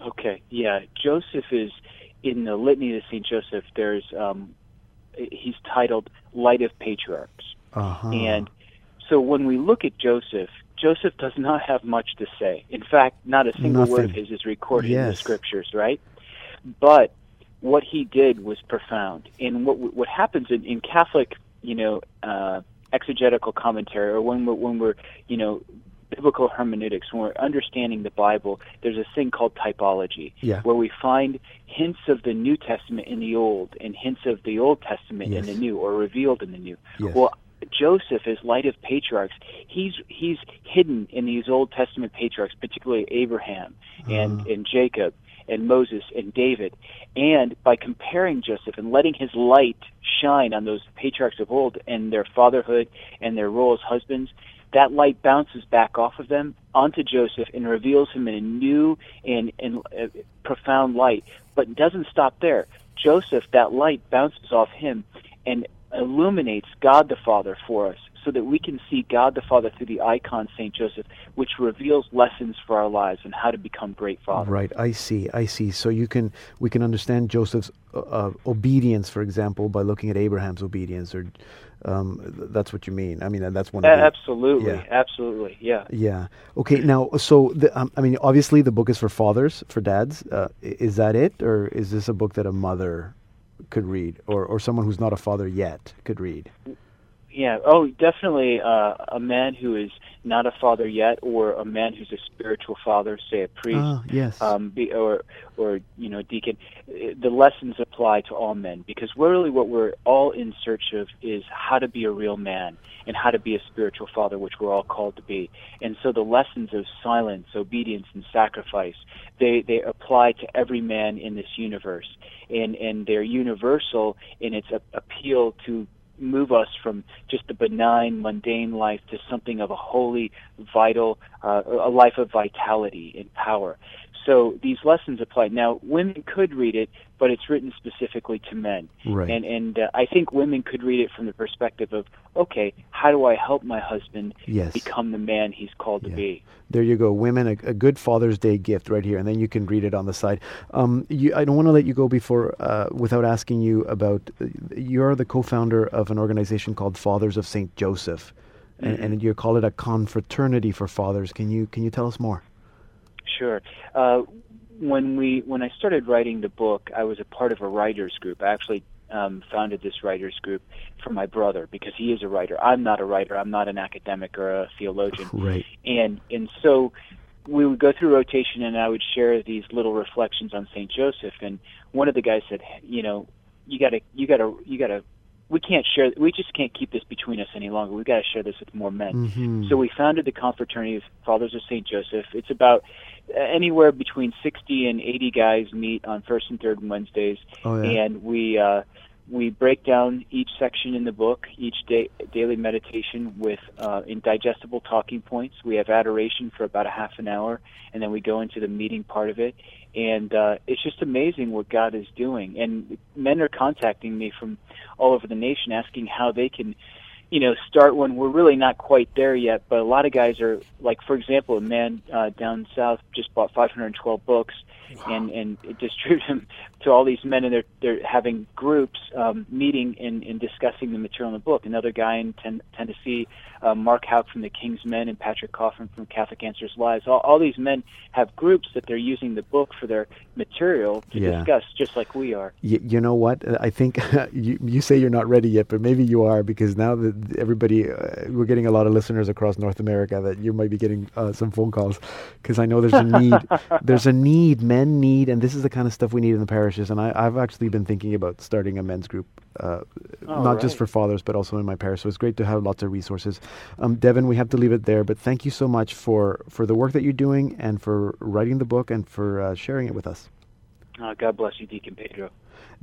Okay, yeah. Joseph is in the litany of Saint Joseph. There's um, he's titled Light of Patriarchs, Uh-huh. and so when we look at Joseph, Joseph does not have much to say. In fact, not a single word of his is recorded in the scriptures, right? But what he did was profound. And what what happens in, in Catholic, you know, uh, exegetical commentary, or when we're, when we're, you know, biblical hermeneutics, when we're understanding the Bible, there's a thing called typology, Yeah. where we find hints of the New Testament in the Old and hints of the Old Testament in the New, or revealed in the New. Yes. Well, Joseph is light of patriarchs. He's he's hidden in these Old Testament patriarchs, particularly Abraham and Uh-huh. and Jacob and Moses and David. And by comparing Joseph and letting his light shine on those patriarchs of old and their fatherhood and their role as husbands, that light bounces back off of them onto Joseph and reveals him in a new and, and uh, profound light. But doesn't stop there. Joseph, that light bounces off him and illuminates God the Father for us so that we can see God the Father through the icon St. Joseph, which reveals lessons for our lives and how to become great fathers. Right, I see, I see. So you can we can understand Joseph's uh, uh, obedience, for example, by looking at Abraham's obedience, or um, that's what you mean. I mean, that's one. Of the, absolutely, yeah. absolutely, yeah. Yeah. Okay. Now, so the, um, I mean, obviously, the book is for fathers, for dads. Uh, is that it, or is this a book that a mother could read, or or someone who's not a father yet could read? Yeah. Oh, definitely uh, a man who is not a father yet, or a man who's a spiritual father, say a priest, Ah, yes. um, be, or or you know, deacon. Uh, The lessons apply to all men because really what we're all in search of is how to be a real man and how to be a spiritual father, which we're all called to be. And so the lessons of silence, obedience, and sacrifice they they apply to every man in this universe, and and they're universal in its a- appeal to move us from just a benign, mundane life to something of a holy, vital, uh, a life of vitality and power. So these lessons apply. Now, women could read it, but it's written specifically to men. Right. And and uh, I think women could read it from the perspective of, okay, how do I help my husband Yes. become the man he's called to be? There you go, women, a, a good Father's Day gift right here, and then you can read it on the side. Um, you, I don't want to let you go before uh, without asking you about. Uh, you're the co-founder of an organization called Fathers of Saint Joseph, and, and you call it a confraternity for fathers. Can you can you tell us more? Sure. Uh, when we when I started writing the book, I was a part of a writers group. I actually um, founded this writers group for my brother because he is a writer. I'm not a writer. I'm not an academic or a theologian. Right. And and so we would go through rotation, and I would share these little reflections on Saint Joseph. And one of the guys said, you know, you gotta you gotta you gotta we can't share we just can't keep this between us any longer. We've got to share this with more men. Mhm. So we founded the Confraternity of Fathers of St. Joseph. It's about uh, anywhere between 60 and 80 guys meet on first and third Wednesdays, Oh, yeah. and we uh, we break down each section in the book, each day, daily meditation with uh, indigestible talking points. We have adoration for about a half an hour, and then we go into the meeting part of it. And uh, it's just amazing what God is doing. And men are contacting me from all over the nation asking how they can you know, start when we're really not quite there yet. But a lot of guys are like, for example, a man uh, down south just bought 512 books and and <laughs> distribute them to all these men, and they're they're having groups um, meeting and, and discussing the material in the book. Another guy in ten, Tennessee, uh, Mark Houck from the King's Men, and Patrick Coffin from Catholic Answers Lives. All, all these men have groups that they're using the book for their material to Yeah. discuss, just like we are. Y- you know what? Uh, I think <laughs> you, you say you're not ready yet, but maybe you are because now that everybody, uh, we're getting a lot of listeners across North America that you might be getting uh, some phone calls because I know there's a need. <laughs> there's a need. Men need, and this is the kind of stuff we need in the parishes. And I, I've actually been thinking about starting a men's group, uh, not just for fathers, but also in my parish. So it's great to have lots of resources. Um, Devin, we have to leave it there, but thank you so much for for the work that you're doing and for writing the book and for uh, sharing it with us. Uh, God bless you, Deacon Pedro.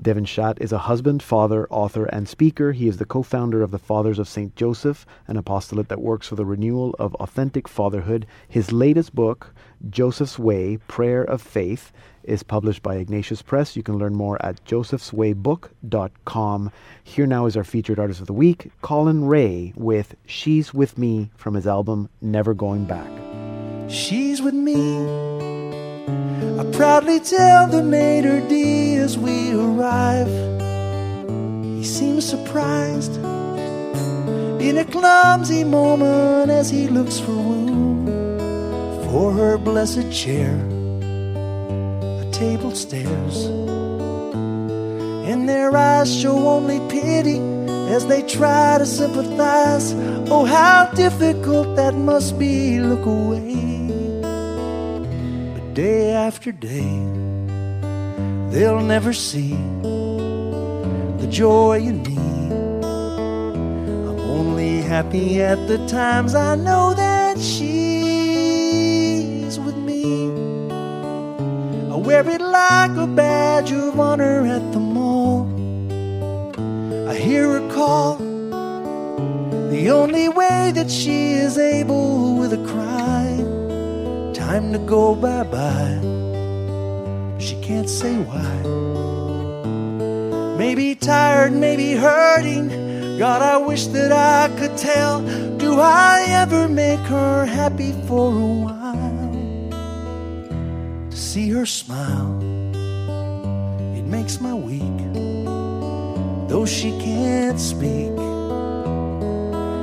Devin Schadt is a husband, father, author, and speaker. He is the co founder of the Fathers of St. Joseph, an apostolate that works for the renewal of authentic fatherhood. His latest book, Joseph's Way Prayer of Faith, is published by Ignatius Press. You can learn more at josephswaybook.com. Here now is our featured artist of the week, Collin Raye, with She's With Me from his album Never Going Back. She's with me. I proudly tell the maitre d' as we arrive. He seems surprised in a clumsy moment as he looks for room for her blessed chair. Table stares, and their eyes show only pity as they try to sympathize. Oh, how difficult that must be. Look away. But day after day, they'll never see the joy in me. I'm only happy at the times I know that she's wear it like a badge of honor at the mall. I hear her call, the only way that she is able with a cry. Time to go bye bye. She can't say why. Maybe tired, maybe hurting. God, I wish that I could tell. Do I ever make her happy for a while? See her smile, it makes my week. Though she can't speak,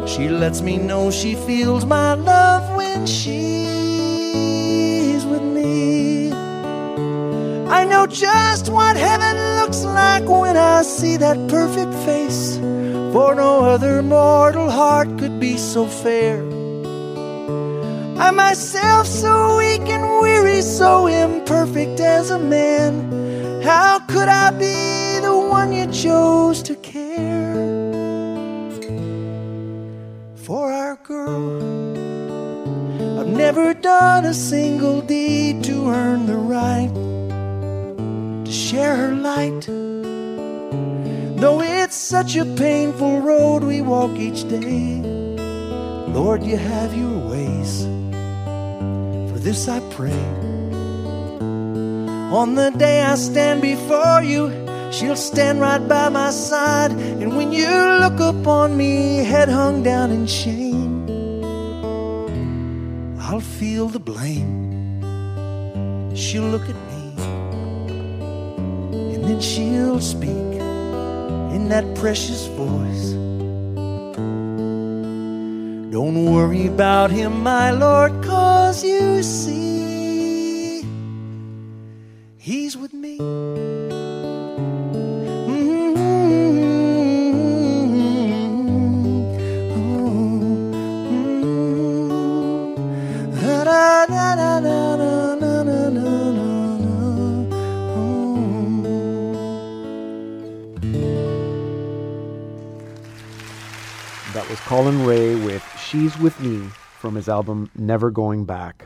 she lets me know she feels my love when she's with me. I know just what heaven looks like when I see that perfect face. For no other mortal heart could be so fair. I myself so weak and weary, so imperfect as a man. How could I be the one you chose to care for our girl? I've never done a single deed to earn the right to share her light. Though it's such a painful road we walk each day, Lord, you have your ways. This I pray. On the day I stand before you, she'll stand right by my side. And when you look upon me, head hung down in shame, I'll feel the blame. She'll look at me, and then she'll speak in that precious voice. Don't worry about him, my Lord, cause you see, With Me from his album Never Going Back.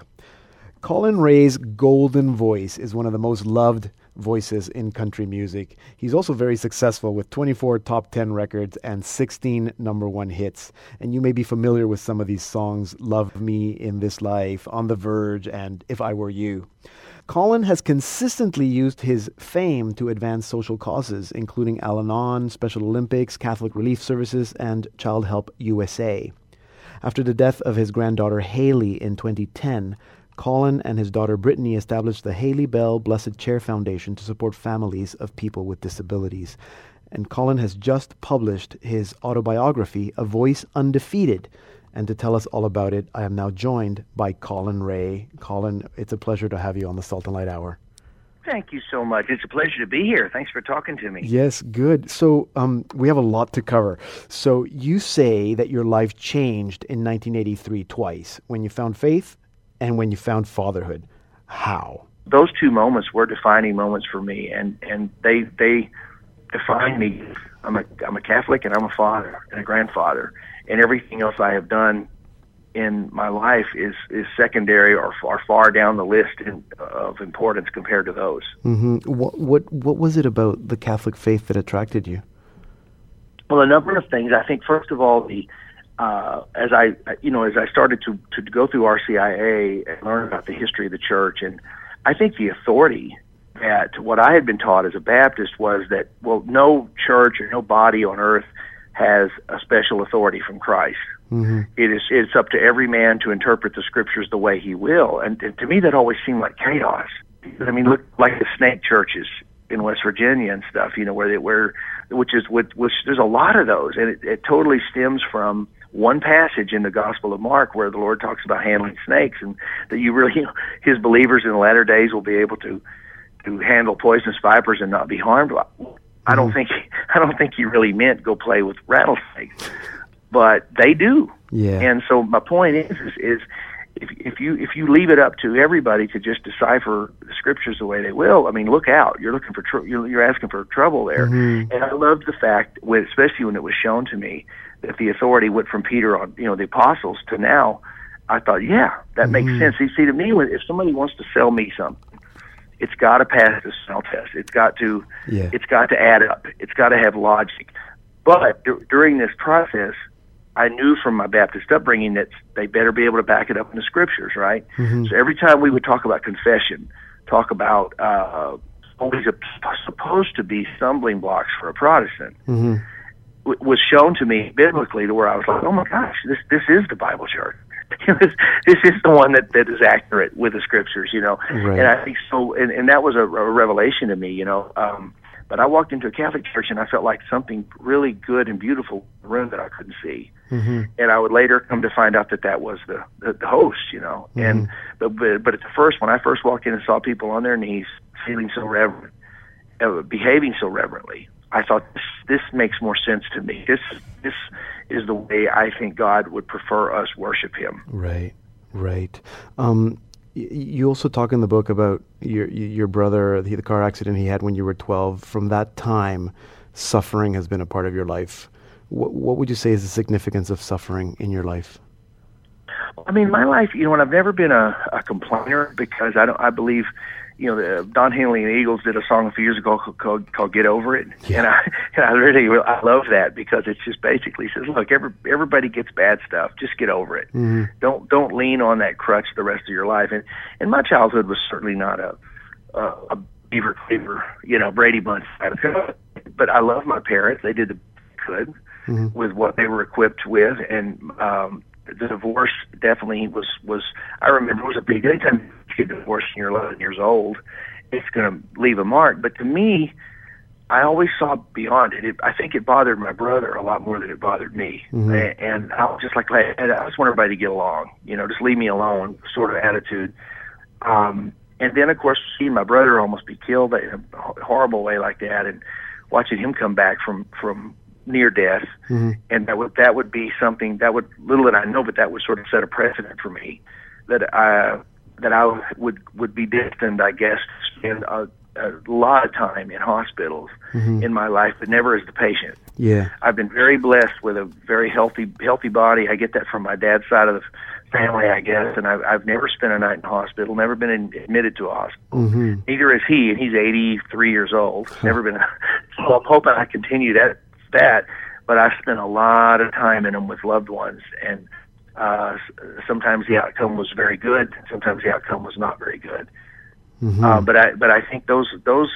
Collin Raye's golden voice is one of the most loved voices in country music. He's also very successful with 24 top 10 records and 16 number one hits. And you may be familiar with some of these songs Love Me in This Life, On the Verge, and If I Were You. Collin has consistently used his fame to advance social causes, including Al Anon, Special Olympics, Catholic Relief Services, and Child Help USA. After the death of his granddaughter Haley in 2010, Collin and his daughter Brittany established the Haley Bell Blessed Chair Foundation to support families of people with disabilities. And Collin has just published his autobiography, A Voice Undefeated. And to tell us all about it, I am now joined by Collin Raye. Collin, it's a pleasure to have you on the Salt and Light Hour. Thank you so much. It's a pleasure to be here. Thanks for talking to me. Yes, good. So um, we have a lot to cover. So you say that your life changed in 1983 twice when you found faith and when you found fatherhood. How? Those two moments were defining moments for me, and and they they define me. I'm a I'm a Catholic, and I'm a father and a grandfather, and everything else I have done in my life is is secondary or far far down the list in, of importance compared to those. Mm-hmm. What what what was it about the Catholic faith that attracted you? Well, a number of things. I think first of all, the uh, as I you know as I started to to go through RCIA and learn about the history of the church, and I think the authority that what I had been taught as a Baptist was that well, no church or no body on earth has a special authority from Christ. Mm-hmm. It is it's up to every man to interpret the scriptures the way he will, and, and to me that always seemed like chaos. I mean, look like the snake churches in West Virginia and stuff, you know, where they where which is which, which there's a lot of those, and it, it totally stems from one passage in the Gospel of Mark where the Lord talks about handling snakes, and that you really, you <laughs> know, His believers in the latter days will be able to to handle poisonous vipers and not be harmed. I don't think <laughs> I don't think he really meant go play with rattlesnakes, but they do. Yeah. And so my point is, is, is if if you if you leave it up to everybody to just decipher the scriptures the way they will, I mean, look out! You're looking for tr- you're, you're asking for trouble there. Mhm. And I loved the fact, when, especially when it was shown to me, that the authority went from Peter on you know the apostles to now. I thought, yeah, that makes Mhm. sense. You see, to me, when- if somebody wants to sell me something, it's got to pass the smell test. It's got to Yeah. it's got to add up. It's got to have logic. But dur- during this process, I knew from my Baptist upbringing that they better be able to back it up in the scriptures, right? Mhm. So every time we would talk about confession, talk about uh, always a, supposed to be stumbling blocks for a Protestant, hmm w- was shown to me biblically to where I was like, oh my gosh, this this is the Bible church. <laughs> this, this is the one that, that is accurate with the scriptures, you know. Right. And I think so, and, and that was a, a revelation to me, you know. Um, but I walked into a Catholic church and I felt like something really good and beautiful in the room that I couldn't see. hmm And I would later come to find out that that was the the, the host, you know. And but, but but at the first, when I first walked in and saw people on their knees, feeling so reverent, uh, behaving so reverently, I thought this this makes more sense to me. This this is the way I think God would prefer us worship Him. Right, right. Um, you also talk in the book about your your brother, the, the car accident he had when you were 12. From that time, suffering has been a part of your life. What, what would you say is the significance of suffering in your life? I mean, my life, you know, and I've never been a, a complainer because I don't. I believe, you know, the, Don Henley and the Eagles did a song a few years ago called, called, "Get Over It," and I, <laughs> and I really, I love that because it's just basically says, look, every everybody gets bad stuff, just get over it. Mhm. Don't don't lean on that crutch the rest of your life. And and my childhood was certainly not a a, a beaver cleaver, you know, Brady Bunch. type But I love my parents. They did the good Mhm. with what they were equipped with, and um, the divorce definitely was was. I remember it was a big. Anytime you get divorced and you're 11 years old, it's going to leave a mark. But to me, I always saw beyond it. it. I think it bothered my brother a lot more than it bothered me, Mhm. And I was just like, I I just want everybody to get along. You know, just leave me alone, sort of attitude. Um, and then, of course, seeing my brother almost be killed in a horrible way like that, and watching him come back from from near death, Mhm. and that would that would be something that would little did I know, but that would sort of set a precedent for me that I that I would would be destined, I guess, to spend a, a lot of time in hospitals Mhm. in my life, but never as the patient. Yeah. I've been very blessed with a very healthy healthy body. I get that from my dad's side of the family, I guess, and I've I've never spent a night in hospital, never been in, admitted to a hospital. hmm Neither is he, and he's 83 years old. Never been. <laughs> So I'm hoping I continue that that. But I've spent a lot of time in them with loved ones, and uh, sometimes the outcome was very good. Sometimes the outcome was not very good. hmm Uh, but I but I think those those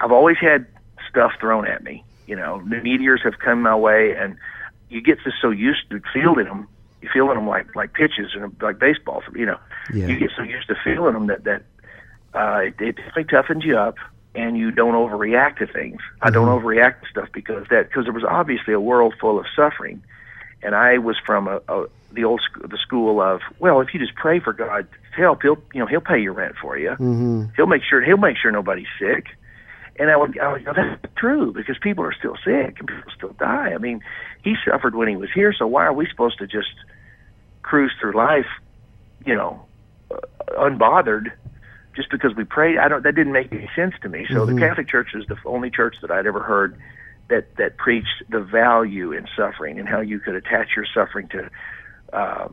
I've always had stuff thrown at me. You know, the meteors have come my way, and you get just so used to fielding them. You fielding them like like pitches and like baseballs. You know, Yeah. you get so used to feeling them that that uh, it, it definitely toughens you up, and you don't overreact to things. I don't overreact to stuff because that because there was obviously a world full of suffering, and I was from a, a the old sc- the school of well, if you just pray for God help, he'll you know he'll pay your rent for you. hmm He'll make sure he'll make sure nobody's sick. And I would, I would go, that's true because people are still sick and people still die. I mean, he suffered when he was here, so why are we supposed to just cruise through life, you know, uh, unbothered just because we prayed? I don't. That didn't make any sense to me. So Mhm. the Catholic Church is the only church that I'd ever heard that that preached the value in suffering and how you could attach your suffering to. Uh,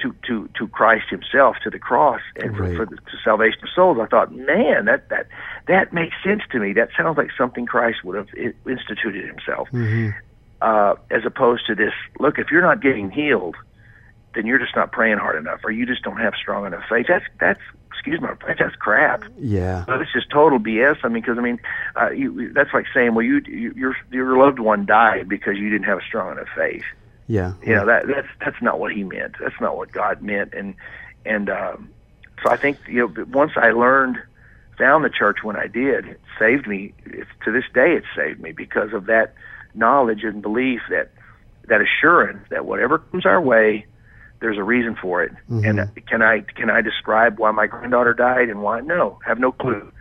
to, to, to Christ Himself, to the cross, and for, Right. for the to salvation of souls. I thought, man, that that that makes sense to me. That sounds like something Christ would have instituted Himself, hmm uh, as opposed to this. Look, if you're not getting healed, then you're just not praying hard enough, or you just don't have strong enough faith. That's that's excuse my French, that's crap. Yeah. But it's just total BS. I mean, because I mean, uh, you, that's like saying, well, you, you your your loved one died because you didn't have a strong enough faith. Yeah. You know that that's that's not what he meant. That's not what God meant. And and um, so I think you know once I learned, found the church when I did, it saved me. It's, to this day, it saved me because of that knowledge and belief that that assurance that whatever comes our way, there's a reason for it. Mhm. And can I can I describe why my granddaughter died and why? No, have no clue.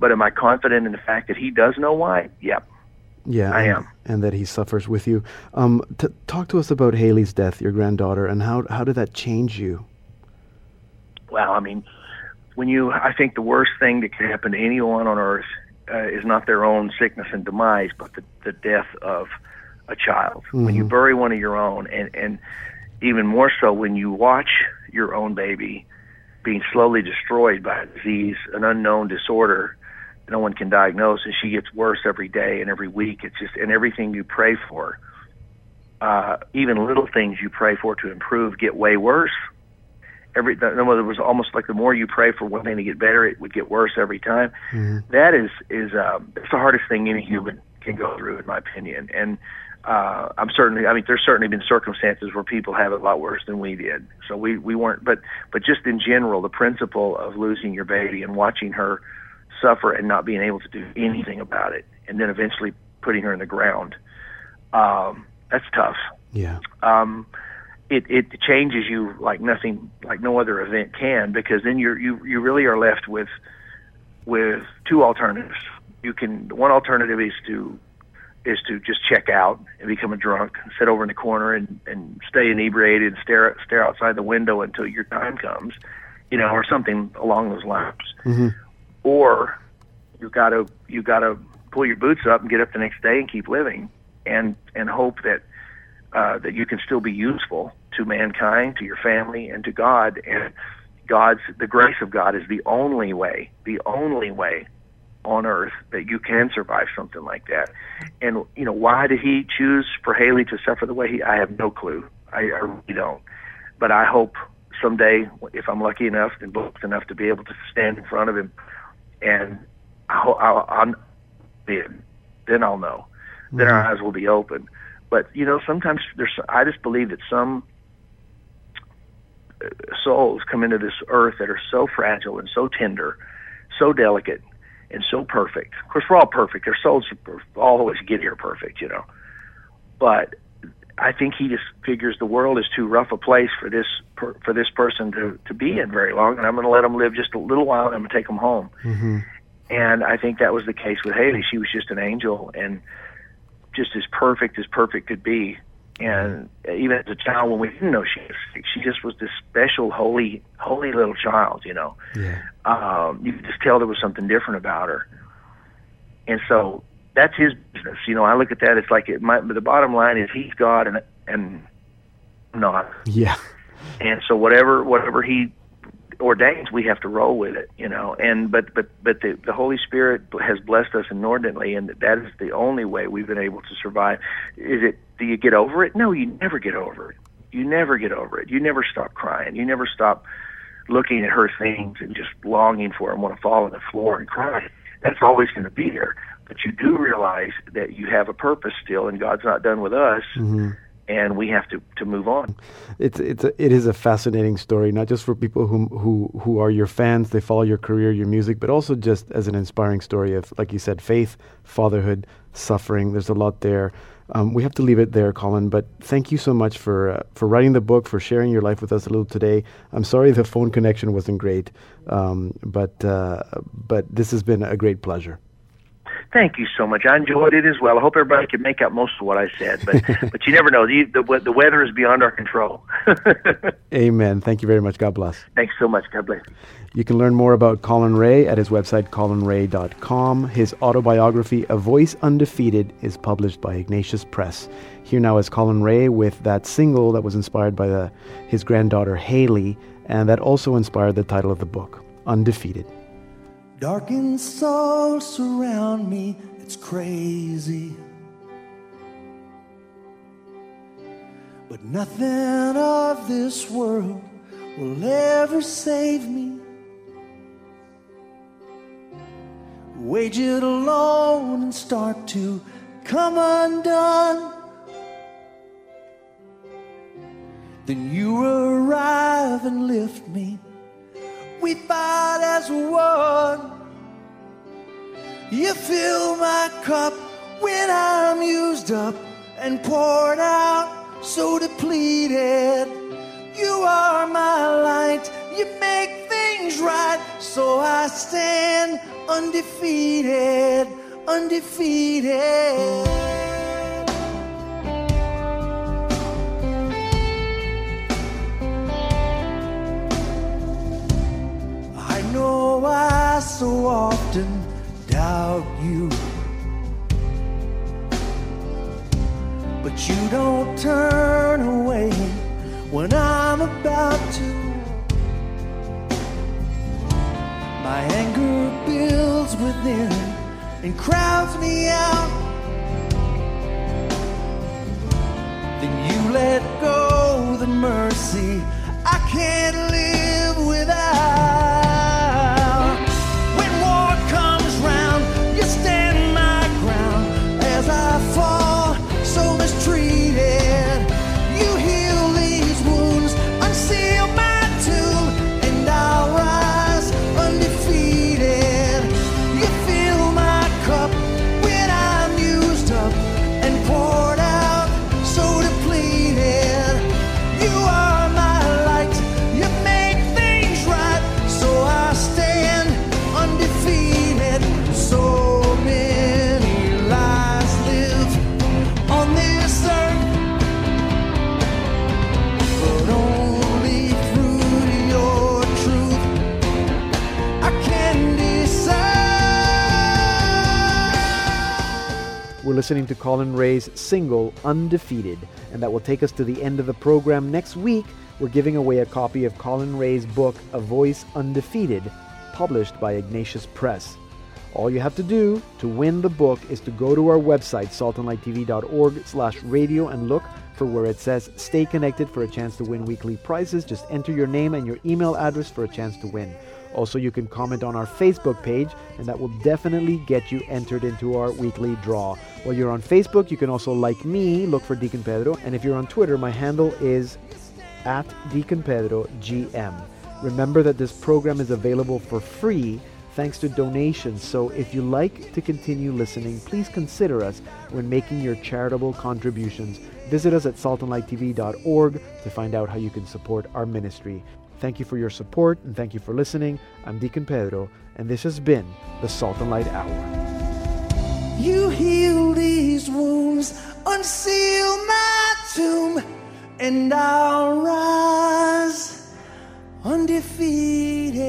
But am I confident in the fact that he does know why? Yep. Yeah, I am. And that he suffers with you. Um, t- talk to us about Haley's death, your granddaughter, and how how did that change you? Well, I mean, when you, I think the worst thing that can happen to anyone on earth uh, is not their own sickness and demise, but the, the death of a child. When you Mhm. bury one of your own, and and even more so when you watch your own baby being slowly destroyed by a disease, an unknown disorder no one can diagnose, and she gets worse every day and every week. It's just and everything you pray for, uh, even little things you pray for to improve, get way worse. Every no, it was almost like the more you pray for one thing to get better, it would get worse every time. Mm-hmm. That is is um, it's the hardest thing any human can go through, in my opinion. And uh, I'm certainly, I mean, there's certainly been circumstances where people have it a lot worse than we did. So we we weren't, but but just in general, the principle of losing your baby and watching her suffer and not being able to do anything about it, and then eventually putting her in the ground, um, that's tough. Yeah. Um, it it changes you like nothing, like no other event can, because then you're you you really are left with with two alternatives. You can one alternative is to is to just check out and become a drunk, and sit over in the corner and and stay inebriated and stare stare outside the window until your time comes, you know, or something along those lines. Mm-hmm. Or you got to you got to pull your boots up and get up the next day and keep living, and and hope that uh, that you can still be useful to mankind, to your family, and to God. And God's the grace of God is the only way, the only way on earth that you can survive something like that. And you know, why did he choose for Haley to suffer the way he? I have no clue. I, I really don't. But I hope someday, if I'm lucky enough and blessed enough to be able to stand in front of him, and I'll, I'll, I'll then I'll know. Mm-hmm. Then our eyes will be open. But you know, sometimes there's. I just believe that some uh, souls come into this earth that are so fragile and so tender, so delicate, and so perfect. Of course, we're all perfect. Our souls always get here perfect, you know. But I think he just figures the world is too rough a place for this per, for this person to to be in very long, and I'm going to let him live just a little while, and I'm going to take him home. Mm-hmm. And I think that was the case with Haley. She was just an angel, and just as perfect as perfect could be. And even as a child, when we didn't know she was sick, she just was this special, holy, holy little child. You know, yeah. um, you could just tell there was something different about her. And so that's his business. You know, I look at that. It's like it might, but the bottom line is he's God and and not. Yeah. And so whatever whatever he ordains, we have to roll with it. You know, and but but but the the Holy Spirit has blessed us inordinately, and that is the only way we've been able to survive. Is it? Do you get over it? No, you never get over it. You never get over it. You never stop crying. You never stop looking at her things and just longing for them, want to fall on the floor and cry. That's always going to be there but you do realize that you have a purpose still, and God's not done with us. Mm-hmm. And we have to, to move on. It's it's a, it is a fascinating story, not just for people who who who are your fans, they follow your career, your music, but also just as an inspiring story of, like you said, faith, fatherhood, suffering. There's a lot there. Um, we have to leave it there, Collin. But thank you so much for uh, for writing the book, for sharing your life with us a little today. I'm sorry the phone connection wasn't great, um, but uh, but this has been a great pleasure. Thank you so much. I enjoyed it as well. I hope everybody can make out most of what I said, but <laughs> but you never know. The, the the weather is beyond our control. <laughs> Amen. Thank you very much. God bless. Thanks so much. God bless. You can learn more about Collin Raye at his website collinraye.com. His autobiography, A Voice Undefeated, is published by Ignatius Press. Here now is Collin Raye with that single that was inspired by the, his granddaughter Haley, and that also inspired the title of the book, Undefeated. Darkened souls surround me, it's crazy. But nothing of this world will ever save me. Wage it alone and start to come undone. Then you arrive and lift me we fight as one. You fill my cup when I'm used up and poured out, so depleted. You are my light, you make things right, so I stand undefeated, undefeated. I know I so often doubt you. But you don't turn away when I'm about to. My anger builds within and crowds me out. Then you let go the mercy I can't listening to Collin Raye's single, Undefeated, and that will take us to the end of the program. Next week, we're giving away a copy of Collin Raye's book, A Voice Undefeated, published by Ignatius Press. All you have to do to win the book is to go to our website, saltandlighttv.org slash radio, and look for where it says Stay Connected for a chance to win weekly prizes. Just enter your name and your email address for a chance to win. Also, you can comment on our Facebook page, and that will definitely get you entered into our weekly draw. While you're on Facebook, you can also like me, look for Deacon Pedro, and if you're on Twitter, my handle is at Deacon Pedro GM. Remember that this program is available for free thanks to donations, so if you like to continue listening, please consider us when making your charitable contributions. Visit us at saltandlighttv.org to find out how you can support our ministry. Thank you for your support and thank you for listening. I'm Deacon Pedro, and this has been the Salt and Light Hour. You heal these wounds, unseal my tomb, and I'll rise undefeated.